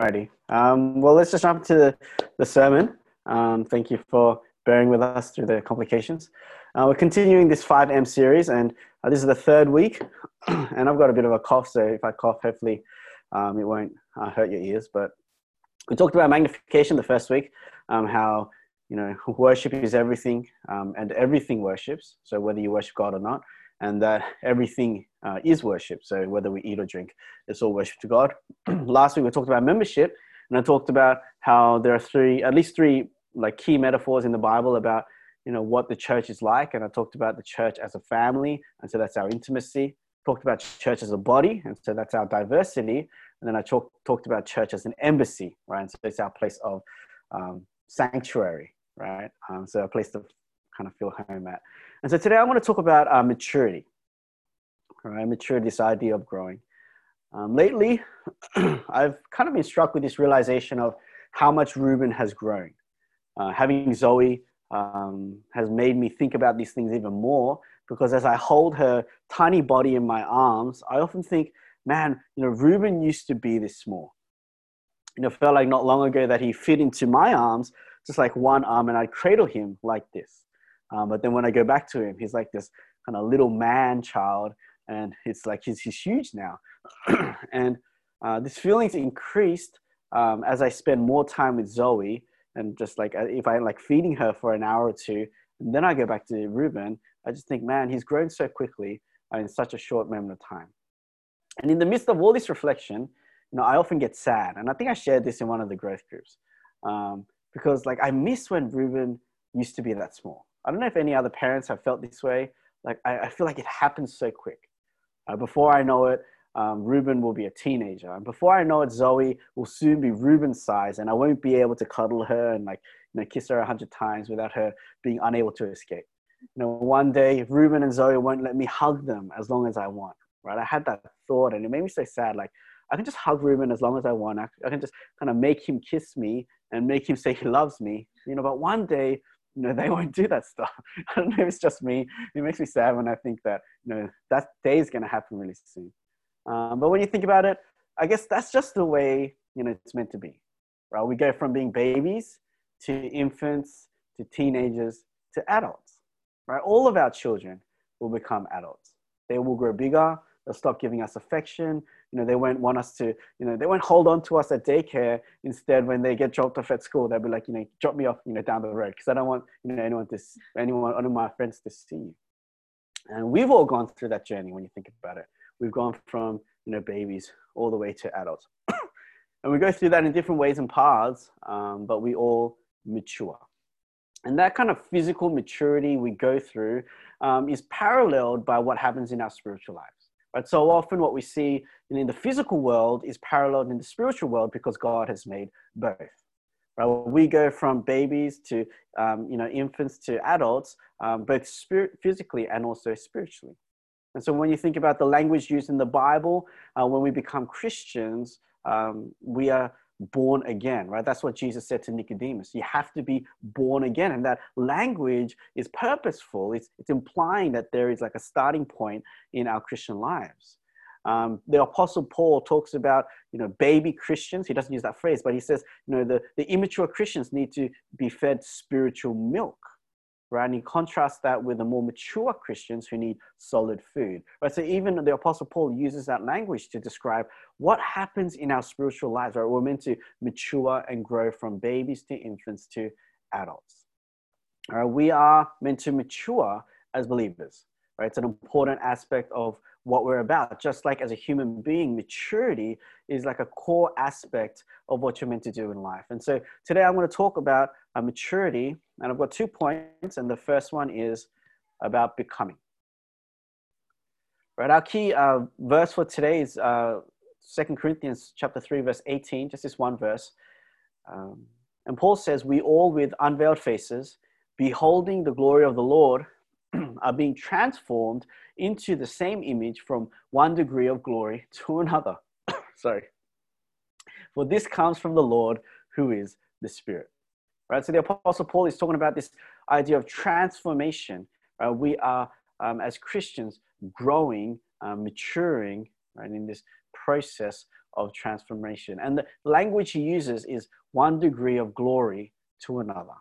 Alrighty. Um, well, let's just jump to the, sermon. Um, thank you for bearing with us through the complications. Uh, we're continuing this 5M series, and uh, this is the third week. and I've got a bit of a cough, so if I cough, hopefully um, it won't uh, hurt your ears. But we talked about magnification the first week, um, how you know worship is everything, um, and everything worships. So whether you worship God or not, and that everything uh, is worship. So whether we eat or drink, it's all worship to God. Last week we talked about membership, and I talked about how there are three, at least three, like key metaphors in the Bible about you know what the church is like, and I talked about the church as a family, and so that's our intimacy. Talked about church as a body, and so that's our diversity. And then I talk, talked about church as an embassy, right? And so it's our place of um, sanctuary, right? Um, so a place to kind of feel home at. And so today I want to talk about uh, maturity. All right, maturity, this idea of growing. Um, lately, I've kind of been struck with this realization of how much Ruben has grown. Uh, having Zoe um, has made me think about these things even more because as I hold her tiny body in my arms, I often think, man, you know, Ruben used to be this small. You know, felt like not long ago that he fit into my arms, just like one arm, and I'd cradle him like this. Um, but then when I go back to him, he's like this kind of little man child, and it's like he's, he's huge now. and uh, this feeling's increased um, as I spend more time with Zoe, and just like uh, if I like feeding her for an hour or two, and then I go back to Ruben, I just think, man, he's grown so quickly in such a short moment of time. And in the midst of all this reflection, you know, I often get sad, and I think I shared this in one of the growth groups, um, because like I miss when Ruben used to be that small. I don't know if any other parents have felt this way. Like, I, I feel like it happens so quick. Uh, before I know it, um, Ruben will be a teenager. And before I know it, Zoe will soon be Ruben's size, and I won't be able to cuddle her and like you know kiss her a hundred times without her being unable to escape. You know, one day Ruben and Zoe won't let me hug them as long as I want. Right? I had that thought, and it made me so sad. Like I can just hug Ruben as long as I want. I, I can just kind of make him kiss me and make him say he loves me. You know, but one day know, they won't do that stuff. I don't know if it's just me. It makes me sad when I think that, you know, that day is going to happen really soon. Um, but when you think about it, I guess that's just the way, you know, it's meant to be, right? We go from being babies to infants to teenagers to adults, right? All of our children will become adults. They will grow bigger. They'll stop giving us affection you know, they won't want us to, you know, they won't hold on to us at daycare. Instead, when they get dropped off at school, they'll be like, you know, drop me off, you know, down the road because I don't want, you know, anyone to, anyone, one of my friends to see you. And we've all gone through that journey when you think about it. We've gone from, you know, babies all the way to adults. and we go through that in different ways and paths, um, but we all mature. And that kind of physical maturity we go through um, is paralleled by what happens in our spiritual lives. Right? So often what we see in the physical world is paralleled in the spiritual world because God has made both. Right? We go from babies to um, you know infants to adults, um, both spirit, physically and also spiritually. And so when you think about the language used in the Bible, uh, when we become Christians, um, we are born again, right? That's what Jesus said to Nicodemus. You have to be born again. And that language is purposeful. It's, it's implying that there is like a starting point in our Christian lives. Um, the apostle Paul talks about, you know, baby Christians. He doesn't use that phrase, but he says, you know, the, the immature Christians need to be fed spiritual milk right? And he contrasts that with the more mature Christians who need solid food, right? So even the Apostle Paul uses that language to describe what happens in our spiritual lives, right? We're meant to mature and grow from babies to infants to adults. All right? We are meant to mature as believers, right? It's an important aspect of what we're about. Just like as a human being, maturity is like a core aspect of what you're meant to do in life. And so today I'm going to talk about uh, maturity, and I've got two points. And the first one is about becoming. Right, our key uh, verse for today is uh, 2 Corinthians chapter 3, verse 18, just this one verse. Um, and Paul says, We all with unveiled faces, beholding the glory of the Lord, are being transformed into the same image from one degree of glory to another. Sorry. For this comes from the Lord who is the Spirit. Right? So the Apostle Paul is talking about this idea of transformation. Right? We are, um, as Christians, growing, um, maturing right, in this process of transformation. And the language he uses is one degree of glory to another.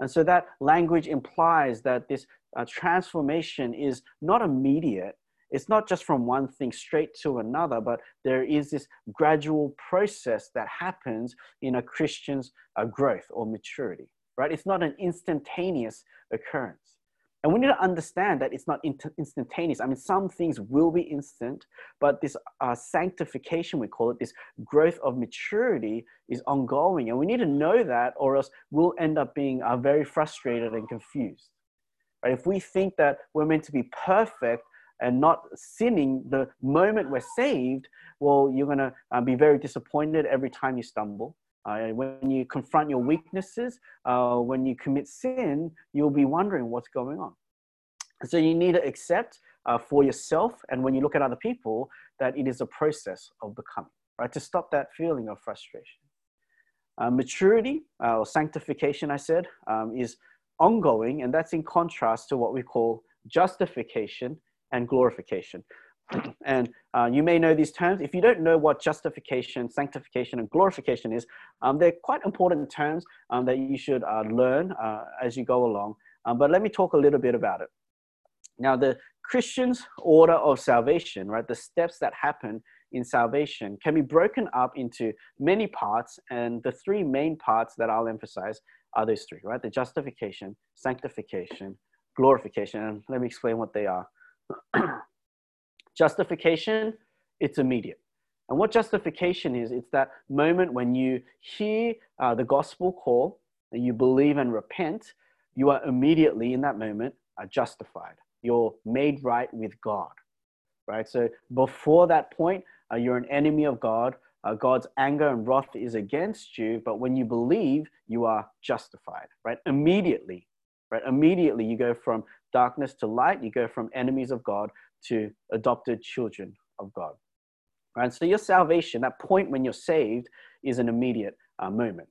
And so that language implies that this uh, transformation is not immediate. It's not just from one thing straight to another, but there is this gradual process that happens in a Christian's uh, growth or maturity, right? It's not an instantaneous occurrence. And we need to understand that it's not instantaneous. I mean, some things will be instant, but this uh, sanctification, we call it, this growth of maturity is ongoing. And we need to know that, or else we'll end up being uh, very frustrated and confused. Right? If we think that we're meant to be perfect and not sinning the moment we're saved, well, you're going to uh, be very disappointed every time you stumble. Uh, when you confront your weaknesses, uh, when you commit sin, you'll be wondering what's going on. So you need to accept uh, for yourself and when you look at other people that it is a process of becoming, right? To stop that feeling of frustration. Uh, maturity uh, or sanctification, I said, um, is ongoing, and that's in contrast to what we call justification and glorification. and uh, you may know these terms. If you don't know what justification, sanctification, and glorification is, um, they're quite important terms um, that you should uh, learn uh, as you go along. Um, but let me talk a little bit about it. Now, the Christian's order of salvation, right, the steps that happen in salvation can be broken up into many parts. And the three main parts that I'll emphasize are those three, right? The justification, sanctification, glorification. And let me explain what they are. Justification, it's immediate. And what justification is, it's that moment when you hear uh, the gospel call and you believe and repent, you are immediately in that moment are justified. You're made right with God, right? So before that point, uh, you're an enemy of God. Uh, God's anger and wrath is against you. But when you believe, you are justified, right? Immediately, right? Immediately, you go from darkness to light. You go from enemies of God to adopted children of God. Right? So your salvation, that point when you're saved, is an immediate uh, moment.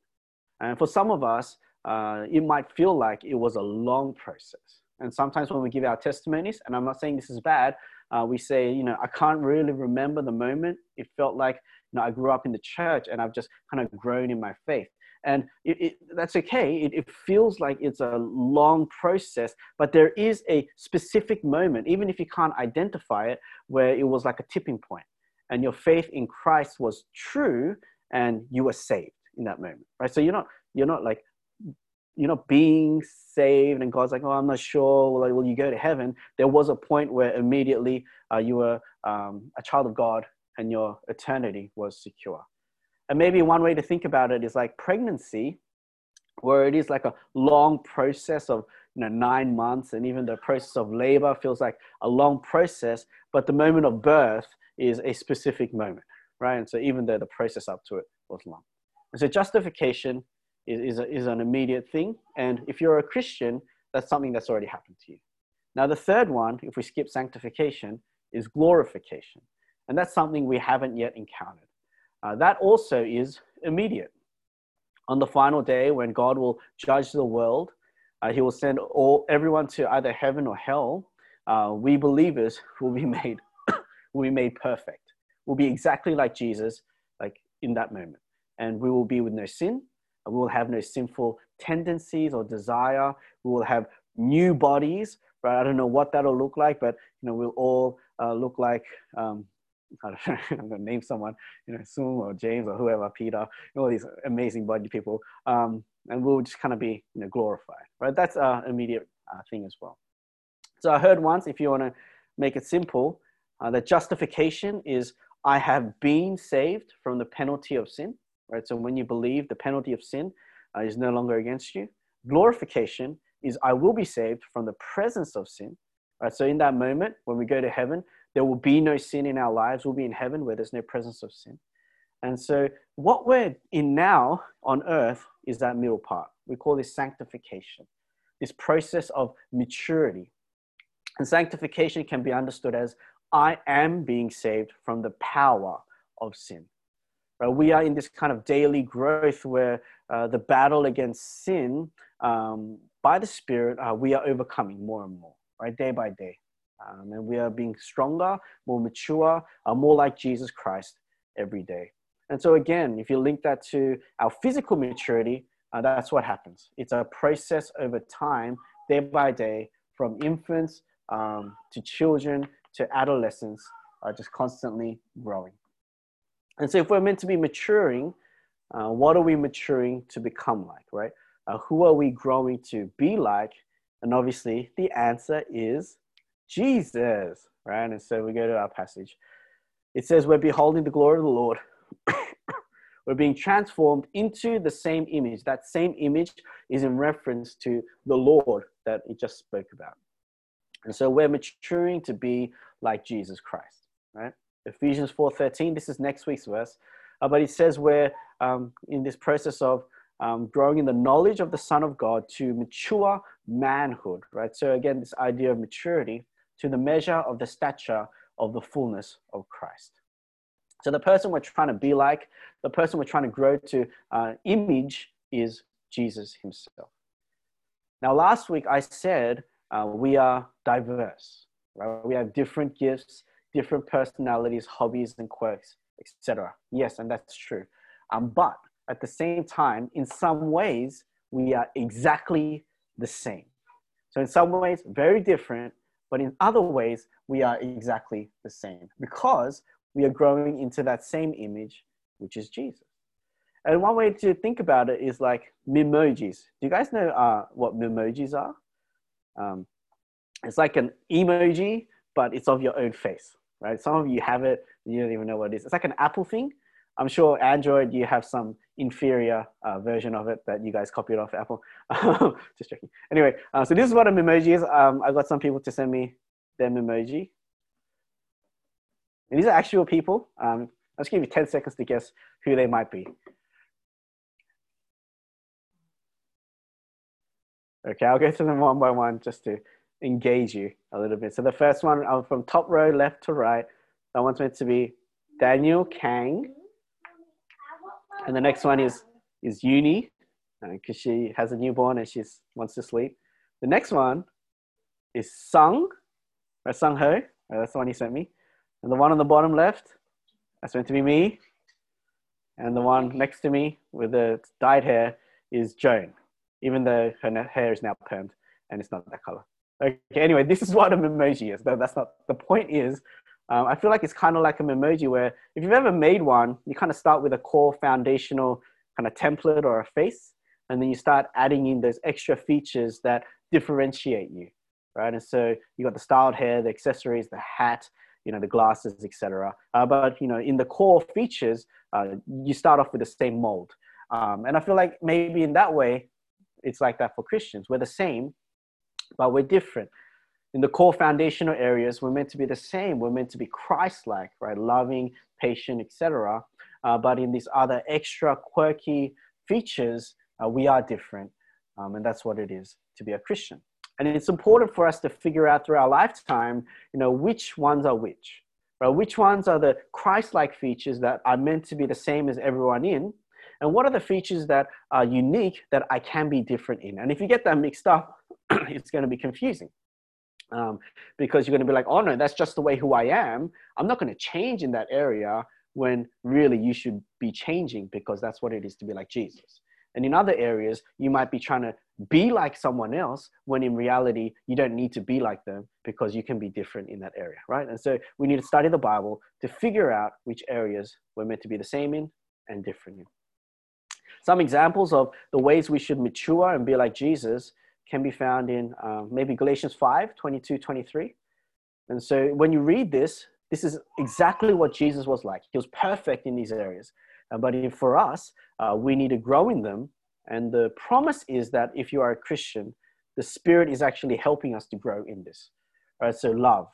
And for some of us, uh, it might feel like it was a long process. And sometimes when we give our testimonies, and I'm not saying this is bad, uh, we say, you know, I can't really remember the moment. It felt like, you know, I grew up in the church and I've just kind of grown in my faith and it, it, that's okay. It, it feels like it's a long process, but there is a specific moment, even if you can't identify it, where it was like a tipping point, and your faith in Christ was true, and you were saved in that moment, right? So you're not you're not like you're not being saved, and God's like, oh, I'm not sure. Like, will you go to heaven? There was a point where immediately uh, you were um, a child of God, and your eternity was secure. And maybe one way to think about it is like pregnancy, where it is like a long process of you know nine months, and even the process of labor feels like a long process, but the moment of birth is a specific moment, right? And so even though the process up to it was long. And so justification is, is, a, is an immediate thing. And if you're a Christian, that's something that's already happened to you. Now, the third one, if we skip sanctification, is glorification. And that's something we haven't yet encountered. Uh, that also is immediate. On the final day, when God will judge the world, uh, He will send all everyone to either heaven or hell. Uh, we believers will be made will be made perfect. We'll be exactly like Jesus, like in that moment, and we will be with no sin. We will have no sinful tendencies or desire. We will have new bodies. Right? I don't know what that'll look like, but you know, we'll all uh, look like um, I'm gonna name someone, you know, Sung or James or whoever, Peter, all these amazing body people, um, and we'll just kind of be, you know, glorified, right? That's an immediate uh, thing as well. So I heard once, if you want to make it simple, uh, that justification is I have been saved from the penalty of sin, right? So when you believe the penalty of sin uh, is no longer against you. Glorification is I will be saved from the presence of sin, right? So in that moment, when we go to heaven, there will be no sin in our lives. We'll be in heaven where there's no presence of sin. And so, what we're in now on earth is that middle part. We call this sanctification, this process of maturity. And sanctification can be understood as I am being saved from the power of sin. Right? We are in this kind of daily growth where uh, the battle against sin um, by the Spirit, uh, we are overcoming more and more, right? Day by day. Um, and we are being stronger, more mature, uh, more like Jesus Christ every day. And so, again, if you link that to our physical maturity, uh, that's what happens. It's a process over time, day by day, from infants um, to children to adolescents, uh, just constantly growing. And so, if we're meant to be maturing, uh, what are we maturing to become like, right? Uh, who are we growing to be like? And obviously, the answer is Jesus, right? And so we go to our passage. It says, We're beholding the glory of the Lord. We're being transformed into the same image. That same image is in reference to the Lord that he just spoke about. And so we're maturing to be like Jesus Christ, right? Ephesians 4:13. This is next week's verse, uh, but it says we're um, in this process of um, growing in the knowledge of the Son of God to mature manhood, right? So again, this idea of maturity to the measure of the stature of the fullness of Christ. So the person we're trying to be like, the person we're trying to grow to uh, image is Jesus himself. Now, last week I said uh, we are diverse, right? We have different gifts, different personalities, hobbies, and quirks, etc. Yes, and that's true. Um, but at the same time, in some ways, we are exactly the same. So, in some ways, very different, but in other ways, we are exactly the same because we are growing into that same image, which is Jesus. And one way to think about it is like memojis. Do you guys know uh, what memojis are? Um, it's like an emoji, but it's of your own face, right? Some of you have it, you don't even know what it is. It's like an Apple thing. I'm sure Android, you have some inferior uh, version of it that you guys copied off Apple. Just checking. Anyway, uh, so this is what a emoji is. Um, I got some people to send me their emoji. And these are actual people. Um, I'll just give you 10 seconds to guess who they might be. Okay, I'll go through them one by one just to engage you a little bit. So the first one, I'm from top row left to right. That one's meant to be Daniel Kang. And the next one is, is Uni, because uh, she has a newborn and she wants to sleep. The next one is Sung, or Sung Ho. That's the one he sent me. And the one on the bottom left, that's meant to be me. And the one next to me with the dyed hair is Joan, even though her hair is now permed and it's not that color. Okay, anyway, this is what an emoji is. That's not the point. Is um, I feel like it's kind of like an emoji where if you've ever made one, you kind of start with a core foundational kind of template or a face, and then you start adding in those extra features that differentiate you, right? And so you got the styled hair, the accessories, the hat, you know, the glasses, etc. Uh, but you know, in the core features, uh, you start off with the same mold, um, and I feel like maybe in that way, it's like that for Christians. We're the same, but we're different in the core foundational areas, we're meant to be the same. We're meant to be Christ-like, right? Loving, patient, etc. Uh, but in these other extra quirky features, uh, we are different, um, and that's what it is to be a Christian. And it's important for us to figure out through our lifetime, you know, which ones are which, right? Which ones are the Christ-like features that are meant to be the same as everyone in, and what are the features that are unique that I can be different in? And if you get that mixed up, it's going to be confusing um, because you're going to be like, oh no, that's just the way who I am. I'm not going to change in that area when really you should be changing because that's what it is to be like Jesus. And in other areas, you might be trying to be like someone else when in reality, you don't need to be like them because you can be different in that area, right? And so we need to study the Bible to figure out which areas we're meant to be the same in and different in. Some examples of the ways we should mature and be like Jesus can be found in uh, maybe Galatians 5 22, 23. And so when you read this, this is exactly what Jesus was like. He was perfect in these areas. Uh, but if, for us, uh, we need to grow in them. And the promise is that if you are a Christian, the Spirit is actually helping us to grow in this. All right, so love,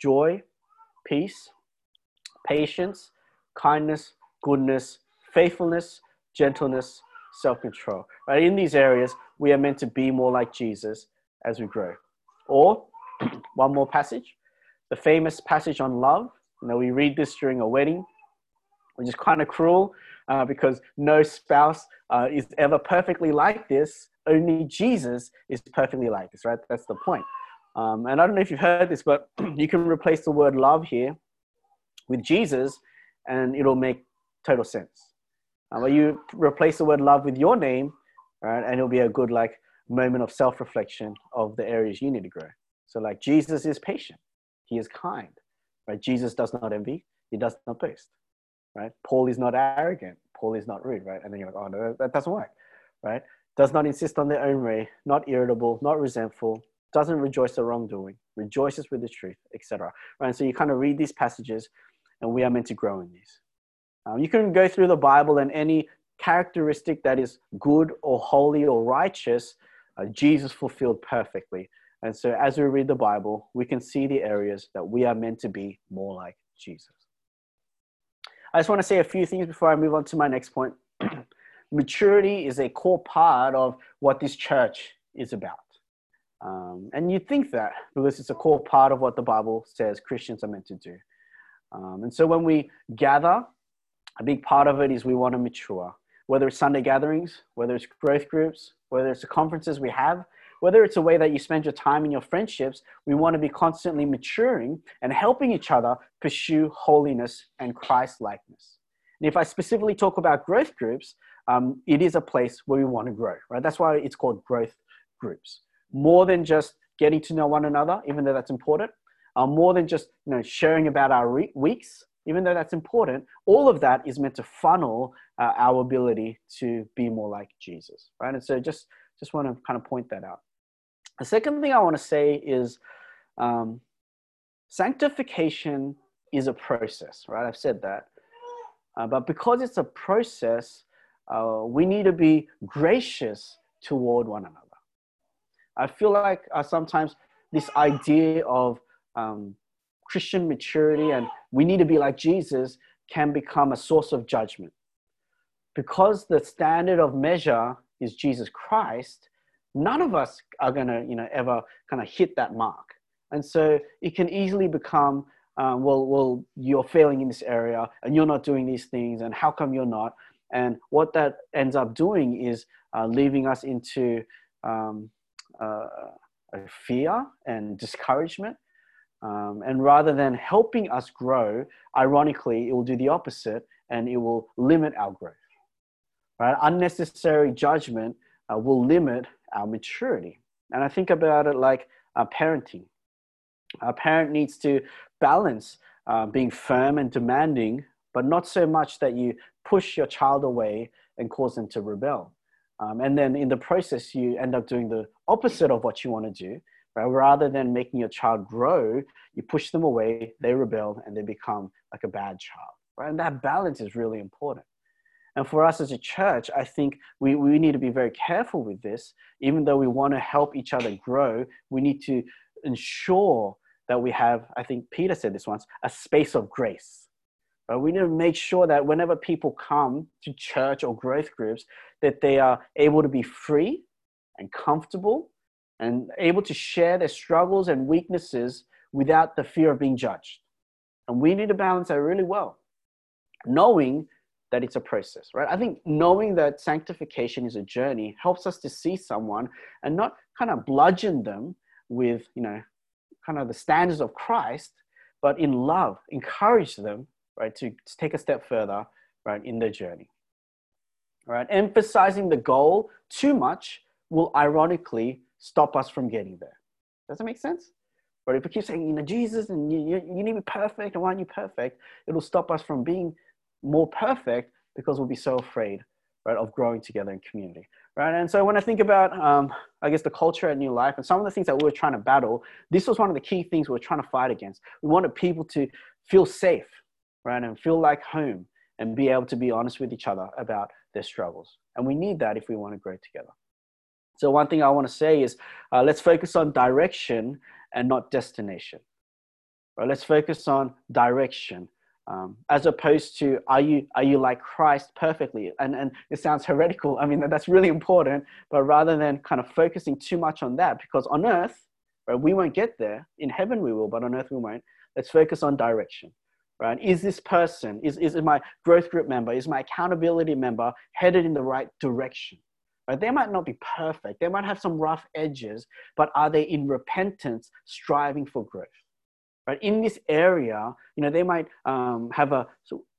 joy, peace, patience, kindness, goodness, faithfulness, gentleness, self control. Right? In these areas, we are meant to be more like Jesus as we grow. Or, one more passage, the famous passage on love. You know, we read this during a wedding, which is kind of cruel uh, because no spouse uh, is ever perfectly like this. Only Jesus is perfectly like this, right? That's the point. Um, and I don't know if you've heard this, but you can replace the word love here with Jesus, and it'll make total sense. Um, but you replace the word love with your name, right, and it'll be a good like moment of self-reflection of the areas you need to grow. So like Jesus is patient, he is kind, right? Jesus does not envy, he does not boast, right? Paul is not arrogant, Paul is not rude, right? And then you're like, oh no, that doesn't work, right? Does not insist on their own way, not irritable, not resentful, doesn't rejoice at wrongdoing, rejoices with the truth, etc. Right? So you kind of read these passages, and we are meant to grow in these. Um, you can go through the Bible and any characteristic that is good or holy or righteous, uh, Jesus fulfilled perfectly. And so as we read the Bible, we can see the areas that we are meant to be more like Jesus. I just want to say a few things before I move on to my next point. Maturity is a core part of what this church is about. Um, and you think that because it's a core part of what the Bible says Christians are meant to do. Um, and so when we gather, a big part of it is we want to mature, whether it's Sunday gatherings, whether it's growth groups, whether it's the conferences we have, whether it's a way that you spend your time in your friendships, we want to be constantly maturing and helping each other pursue holiness and Christ likeness. And if I specifically talk about growth groups, um, it is a place where we want to grow, right? That's why it's called growth groups more than just getting to know one another, even though that's important, uh, more than just you know sharing about our re- weeks, even though that's important. All of that is meant to funnel uh, our ability to be more like Jesus, right? And so just just want to kind of point that out. The second thing I want to say is um, sanctification is a process, right? I've said that. Uh, but because it's a process, uh, we need to be gracious toward one another. I feel like uh, sometimes this idea of um, Christian maturity and we need to be like Jesus can become a source of judgment. Because the standard of measure is Jesus Christ, none of us are going to, you know, ever kind of hit that mark. And so it can easily become, um, well, well, you're failing in this area and you're not doing these things, and how come you're not? And what that ends up doing is uh, leaving us into um, uh, fear and discouragement. Um, and rather than helping us grow, ironically, it will do the opposite and it will limit our growth. Right? Unnecessary judgment uh, will limit our maturity. And I think about it like uh, parenting. A parent needs to balance uh, being firm and demanding, but not so much that you push your child away and cause them to rebel. Um, and then in the process, you end up doing the opposite of what you want to do. Right? Rather than making your child grow, you push them away, they rebel, and they become like a bad child. Right? And that balance is really important. And for us as a church, I think we, we need to be very careful with this. Even though we want to help each other grow, we need to ensure that we have, I think Peter said this once, a space of grace. We need to make sure that whenever people come to church or growth groups, that they are able to be free and comfortable and able to share their struggles and weaknesses without the fear of being judged. And we need to balance that really well, knowing that it's a process, right? I think knowing that sanctification is a journey helps us to see someone and not kind of bludgeon them with, you know, kind of the standards of Christ, but in love, encourage them, right, to, to take a step further, right, in their journey. Right? Emphasizing the goal too much will ironically stop us from getting there. Does that make sense? But if we keep saying, you know, Jesus and you, you, you need to be perfect and why aren't you perfect? It'll stop us from being more perfect because we'll be so afraid, right, of growing together in community, right? And so when I think about, um, I guess, the culture at New Life and some of the things that we were trying to battle, this was one of the key things we were trying to fight against. We wanted people to feel safe, right, and feel like home and be able to be honest with each other about their struggles. And we need that if we want to grow together. So, one thing I want to say is uh, let's focus on direction and not destination. Right? Let's focus on direction um, as opposed to are you, are you like Christ perfectly? And, and it sounds heretical. I mean, that's really important. But rather than kind of focusing too much on that, because on earth, right, we won't get there. In heaven, we will, but on earth, we won't. Let's focus on direction right? Is this person, is, is my growth group member, is my accountability member headed in the right direction? Right? They might not be perfect, they might have some rough edges, but are they in repentance, striving for growth? Right? In this area, you know, they might um, have a,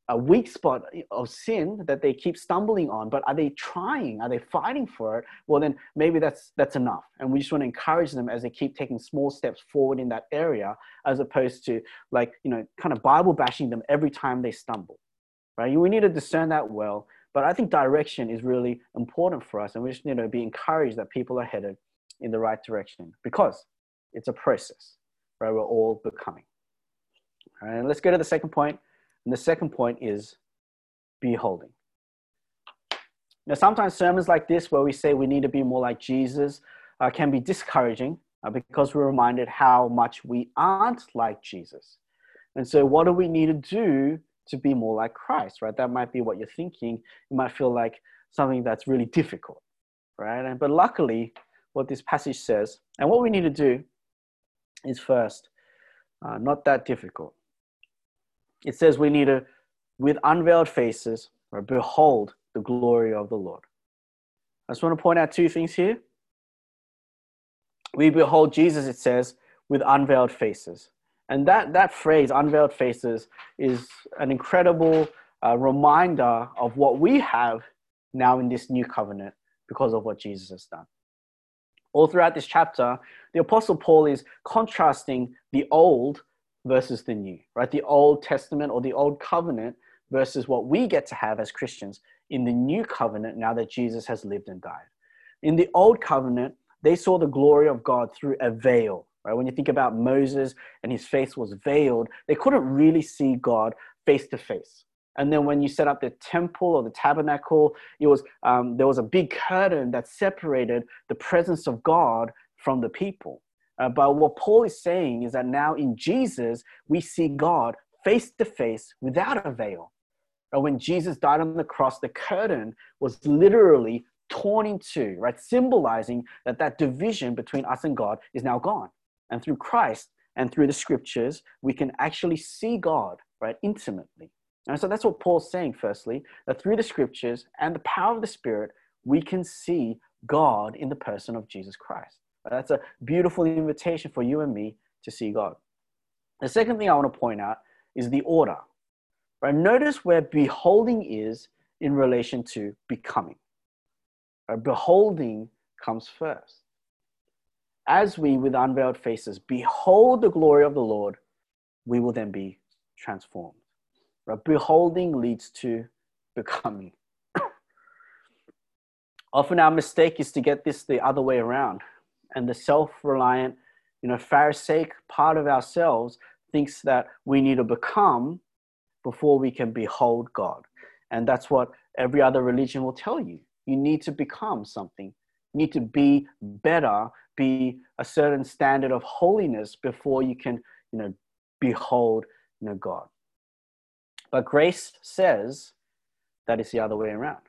a weak spot of sin that they keep stumbling on but are they trying? Are they fighting for it? Well then maybe that's that's enough. And we just want to encourage them as they keep taking small steps forward in that area as opposed to like you know kind of bible bashing them every time they stumble. Right? We need to discern that well but i think direction is really important for us and we just need to be encouraged that people are headed in the right direction because it's a process right we're all becoming all right let's go to the second point and the second point is beholding. Now, sometimes sermons like this, where we say we need to be more like Jesus, uh, can be discouraging uh, because we're reminded how much we aren't like Jesus. And so, what do we need to do to be more like Christ, right? That might be what you're thinking. You might feel like something that's really difficult, right? And, but luckily, what this passage says, and what we need to do is first, uh, not that difficult it says we need to, with unveiled faces, or behold the glory of the Lord. I just want to point out two things here. We behold Jesus, it says, with unveiled faces. And that, that phrase, unveiled faces, is an incredible uh, reminder of what we have now in this new covenant because of what Jesus has done. All throughout this chapter, the Apostle Paul is contrasting the old versus the new, right? The Old Testament or the Old Covenant versus what we get to have as Christians in the new covenant now that Jesus has lived and died. In the Old Covenant, they saw the glory of God through a veil, right? When you think about Moses and his face was veiled, they couldn't really see God face to face. And then when you set up the temple or the tabernacle, it was um, there was a big curtain that separated the presence of God from the people. Uh, but what Paul is saying is that now in Jesus, we see God face to face without a veil. And when Jesus died on the cross, the curtain was literally torn in two, right? Symbolizing that that division between us and God is now gone. And through Christ and through the scriptures, we can actually see God, right, intimately. And so that's what Paul's saying, firstly, that through the scriptures and the power of the Spirit, we can see God in the person of Jesus Christ. That's a beautiful invitation for you and me to see God. The second thing I want to point out is the order. Right? Notice where beholding is in relation to becoming. Right? Beholding comes first. As we, with unveiled faces, behold the glory of the Lord, we will then be transformed. Right? Beholding leads to becoming. Often our mistake is to get this the other way around and the self-reliant, you know, Pharisaic part of ourselves thinks that we need to become before we can behold God. And that's what every other religion will tell you. You need to become something. You need to be better, be a certain standard of holiness before you can, you know, behold, you know, God. But grace says that it's the other way around.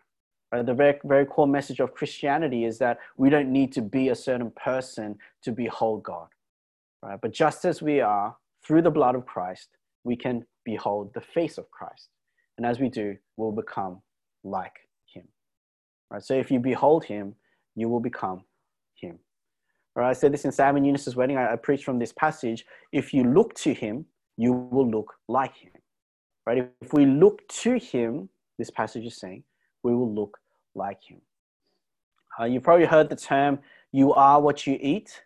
Right? The very, very core message of Christianity is that we don't need to be a certain person to behold God. Right? But just as we are, through the blood of Christ, we can behold the face of Christ. And as we do, we'll become like him. Right? So if you behold him, you will become him. Right? I said this in Sam and Eunice's wedding. I, I preached from this passage. If you look to him, you will look like him. Right? If we look to him, this passage is saying, we will look like him. Uh, you've probably heard the term, you are what you eat.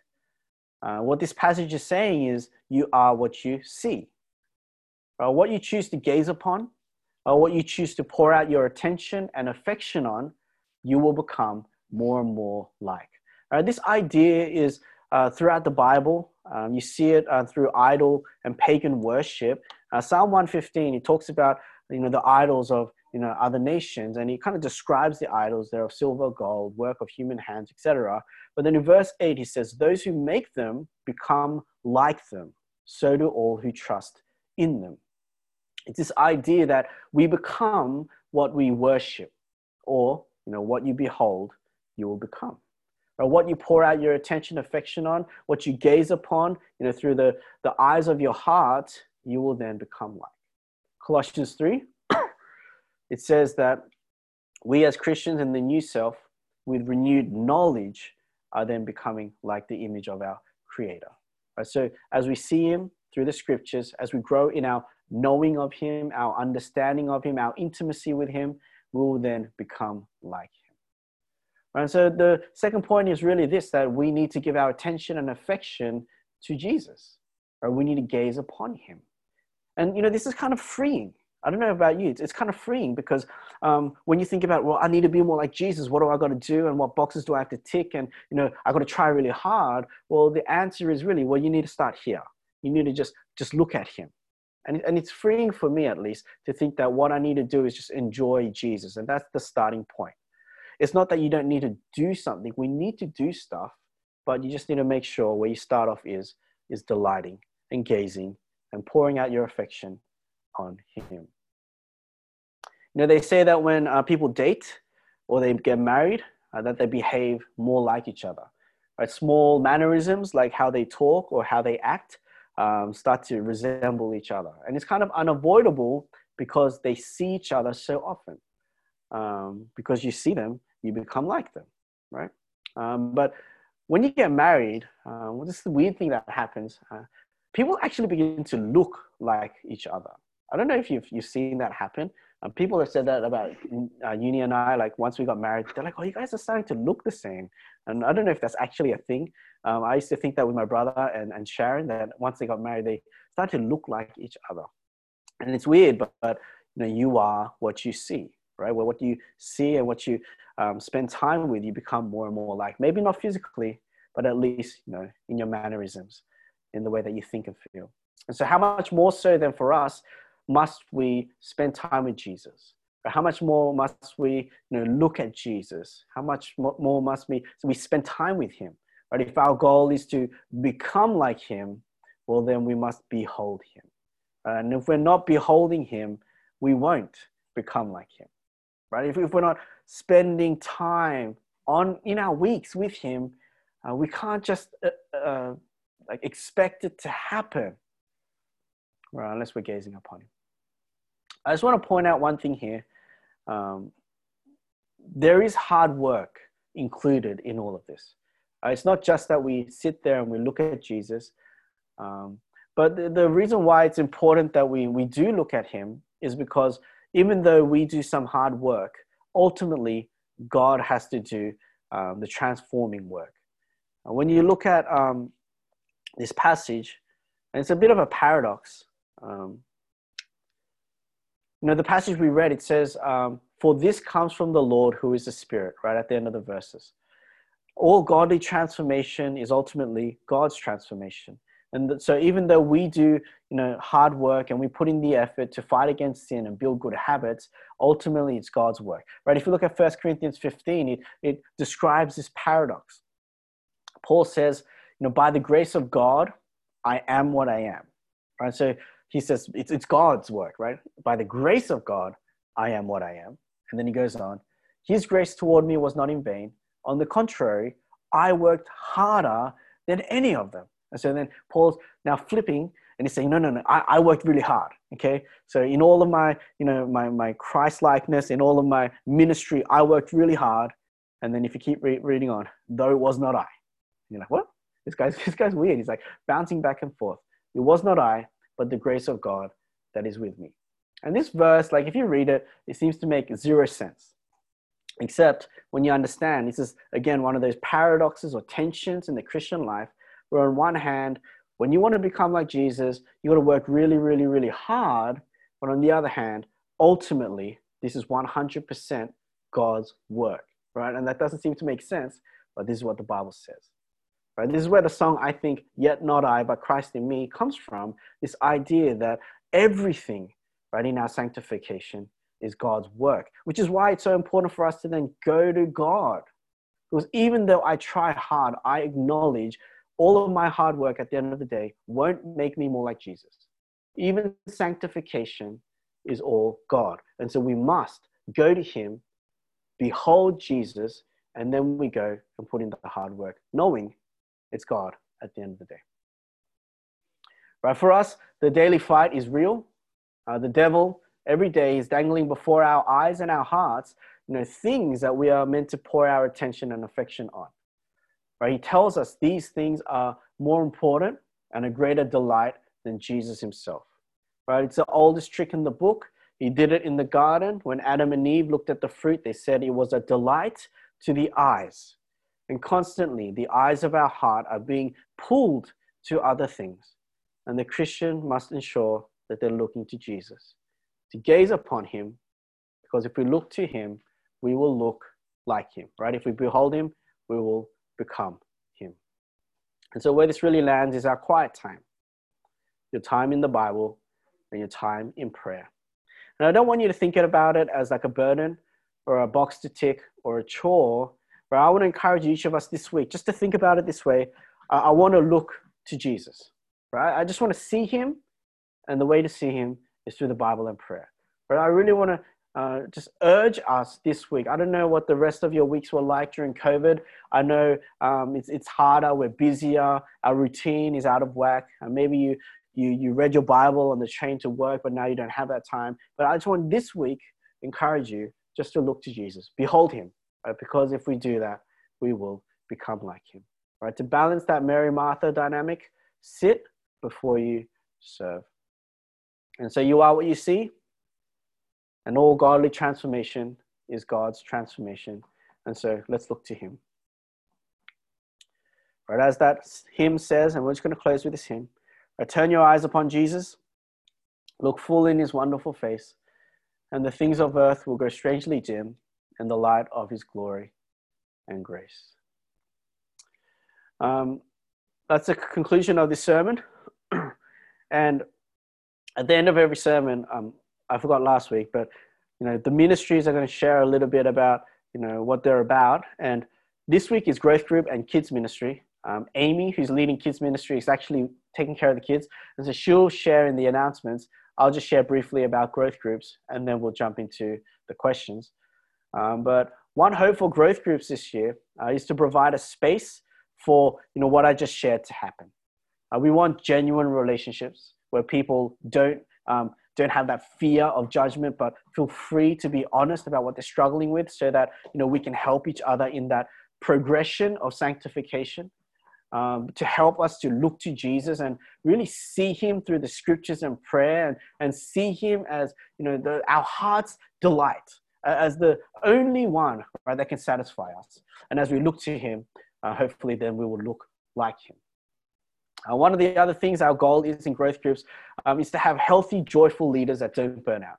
Uh, what this passage is saying is, you are what you see. Uh, what you choose to gaze upon, or what you choose to pour out your attention and affection on, you will become more and more like. Uh, this idea is uh, throughout the Bible. Um, you see it uh, through idol and pagan worship. Uh, Psalm 115, it talks about you know the idols of you know other nations and he kind of describes the idols they're of silver gold work of human hands etc but then in verse 8 he says those who make them become like them. So do all who trust in them. It's this idea that we become what we worship or you know what you behold you will become. Or what you pour out your attention affection on what you gaze upon you know through the the eyes of your heart you will then become like. Colossians 3 it says that we as Christians in the new self, with renewed knowledge, are then becoming like the image of our Creator. Right? So as we see Him through the scriptures, as we grow in our knowing of Him, our understanding of Him, our intimacy with Him, we will then become like Him. And so the second point is really this that we need to give our attention and affection to Jesus, or we need to gaze upon Him. And you know, this is kind of freeing. I don't know about you. It's, it's kind of freeing because um, when you think about, well, I need to be more like Jesus. What do I got to do, and what boxes do I have to tick? And you know, I got to try really hard. Well, the answer is really, well, you need to start here. You need to just just look at Him, and and it's freeing for me at least to think that what I need to do is just enjoy Jesus, and that's the starting point. It's not that you don't need to do something. We need to do stuff, but you just need to make sure where you start off is is delighting and gazing and pouring out your affection on him. You know, they say that when uh, people date or they get married, uh, that they behave more like each other. Right? Small mannerisms like how they talk or how they act um, start to resemble each other. And it's kind of unavoidable because they see each other so often. Um, because you see them, you become like them, right? Um, but when you get married, uh, well, this is the weird thing that happens. Uh, people actually begin to look like each other. I don't know if you've, you've seen that happen. Um, people have said that about uh, Uni and I, like once we got married, they're like, oh, you guys are starting to look the same. And I don't know if that's actually a thing. Um, I used to think that with my brother and, and Sharon, that once they got married, they started to look like each other. And it's weird, but, but you know, you are what you see, right? Well, what you see and what you um, spend time with, you become more and more like. Maybe not physically, but at least, you know, in your mannerisms, in the way that you think and feel. And so, how much more so than for us must we spend time with Jesus? How much more must we you know, look at Jesus? How much more must we, so we spend time with him? Right? If our goal is to become like him, well, then we must behold him. And if we're not beholding him, we won't become like him. Right? If, if we're not spending time on in our weeks with him, uh, we can't just uh, uh, like expect it to happen right, unless we're gazing upon him. I just want to point out one thing here. Um, there is hard work included in all of this. Uh, it's not just that we sit there and we look at Jesus, um, but the, the, reason why it's important that we, we do look at him is because even though we do some hard work, ultimately God has to do um, the transforming work. Uh, when you look at um, this passage, and it's a bit of a paradox. Um, you know, the passage we read, it says, um, For this comes from the Lord who is the Spirit, right at the end of the verses. All godly transformation is ultimately God's transformation. And so even though we do, you know, hard work and we put in the effort to fight against sin and build good habits, ultimately it's God's work, right? If you look at 1 Corinthians 15, it, it describes this paradox. Paul says, you know, by the grace of God, I am what I am, right? So he says it's, it's God's work, right? By the grace of God, I am what I am. And then he goes on, his grace toward me was not in vain. On the contrary, I worked harder than any of them. And so then Paul's now flipping and he's saying, no, no, no, I, I worked really hard. Okay. So in all of my, you know, my, my Christ likeness, in all of my ministry, I worked really hard. And then if you keep re- reading on, though it was not I. And you're like, what? This guy's, this guy's weird. He's like bouncing back and forth. It was not I, but the grace of God that is with me. And this verse, like if you read it, it seems to make zero sense. Except when you understand, this is again one of those paradoxes or tensions in the Christian life, where on one hand, when you want to become like Jesus, you got to work really, really, really hard. But on the other hand, ultimately, this is 100% God's work, right? And that doesn't seem to make sense, but this is what the Bible says. Right? This is where the song I think, Yet Not I, but Christ in Me comes from. This idea that everything right, in our sanctification is God's work, which is why it's so important for us to then go to God. Because even though I try hard, I acknowledge all of my hard work at the end of the day won't make me more like Jesus. Even sanctification is all God. And so we must go to Him, behold Jesus, and then we go and put in the hard work, knowing it's God at the end of the day. Right? For us, the daily fight is real. Uh, the devil every day is dangling before our eyes and our hearts, you know, things that we are meant to pour our attention and affection on. Right? He tells us these things are more important and a greater delight than Jesus himself. right? It's the oldest trick in the book. He did it in the garden. When Adam and Eve looked at the fruit, they said it was a delight to the eyes. And constantly, the eyes of our heart are being pulled to other things. And the Christian must ensure that they're looking to Jesus, to gaze upon him, because if we look to him, we will look like him, right? If we behold him, we will become him. And so, where this really lands is our quiet time your time in the Bible and your time in prayer. And I don't want you to think about it as like a burden or a box to tick or a chore, but I want to encourage each of us this week just to think about it this way. I, want to look to Jesus, right? I just want to see him, and the way to see him is through the Bible and prayer. But I really want to uh, just urge us this week. I don't know what the rest of your weeks were like during COVID. I know um, it's, it's harder, we're busier, our routine is out of whack. And maybe you, you, you read your Bible on the train to work, but now you don't have that time. But I just want this week encourage you just to look to Jesus, behold him, right? because if we do that, we will become like him. Right? To balance that Mary Martha dynamic, sit before you serve. And so you are what you see, and all godly transformation is God's transformation. And so let's look to him. Right, as that hymn says, and we're just going to close with this hymn. Right, turn your eyes upon Jesus, look full in his wonderful face, and the things of earth will grow strangely dim in the light of his glory and grace. Um, that's the conclusion of this sermon. and at the end of every sermon, um, I forgot last week, but you know the ministries are going to share a little bit about you know what they're about. And this week is growth group and kids ministry. Um, Amy, who's leading kids ministry, is actually taking care of the kids, and so she'll share in the announcements I'll just share briefly about growth groups and then we'll jump into the questions. Um, but one hope for growth groups this year uh, is to provide a space for you know what I just shared to happen. Uh, we want genuine relationships where people don't um, don't have that fear of judgment, but feel free to be honest about what they're struggling with, so that you know we can help each other in that progression of sanctification um, to help us to look to Jesus and really see Him through the scriptures and prayer and, and see Him as, you know, the, our heart's delight, as the only one right, that can satisfy us. And as we look to Him, uh, hopefully then we will look like Him. Uh, one of the other things our goal is in growth groups um, is to have healthy, joyful leaders that don't burn out.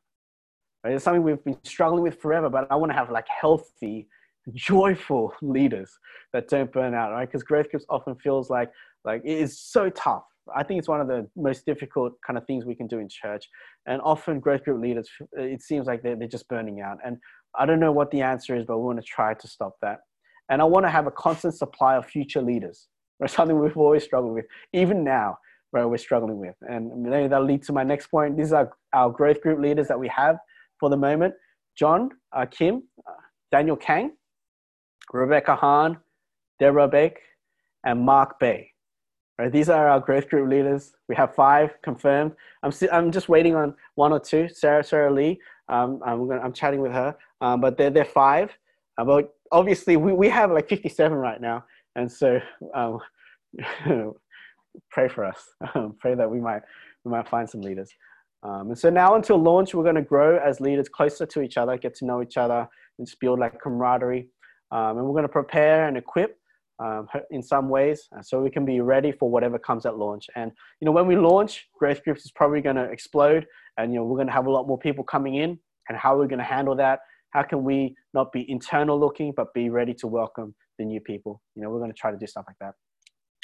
Right? It's something we've been struggling with forever, but I want to have like healthy, joyful leaders that don't burn out, right? Because growth groups often feels like like it is so tough. I think it's one of the most difficult kind of things we can do in church. And often growth group leaders, it seems like they're, they're just burning out. And I don't know what the answer is, but we want to try to stop that. And I want to have a constant supply of future leaders, right? Something we've always struggled with, even now, right? We're struggling with. And maybe that'll lead to my next point. These are our growth group leaders that we have for the moment. John, uh, Kim, uh, Daniel Kang, Rebecca Hahn, Deborah Beck, and Mark Bay. Right, these are our growth group leaders. We have five confirmed. I'm, I'm just waiting on one or two. Sarah, Sarah Lee. Um, I'm, gonna, I'm chatting with her, um, but they're, they're five. Uh, but obviously, we, we have like 57 right now. And so um, pray for us. pray that we might, we might find some leaders. Um, and so now until launch, we're going to grow as leaders closer to each other, get to know each other, and just build like camaraderie. Um, and we're going to prepare and equip um, in some ways uh, so we can be ready for whatever comes at launch. And, you know, when we launch, Growth Groups is probably going to explode and, you know, we're going to have a lot more people coming in and how are we're going to handle that. How can we not be internal looking, but be ready to welcome the new people? You know, we're going to try to do stuff like that.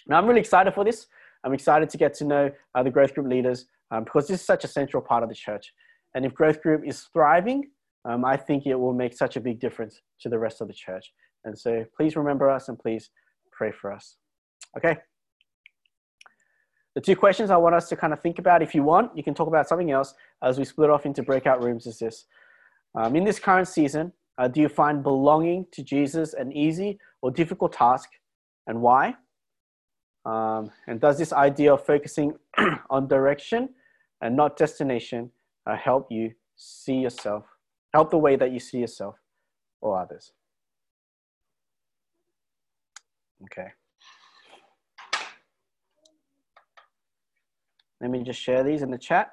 Now, I'm really excited for this. I'm excited to get to know uh, the growth group leaders um, because this is such a central part of the church. And if growth group is thriving, um, I think it will make such a big difference to the rest of the church. And so please remember us and please pray for us. Okay. The two questions I want us to kind of think about, if you want, you can talk about something else as we split off into breakout rooms, is this. Um, in this current season, uh, do you find belonging to Jesus an easy or difficult task and why? Um, and does this idea of focusing on direction and not destination uh, help you see yourself Help the way that you see yourself or others. Okay. Let me just share these in the chat.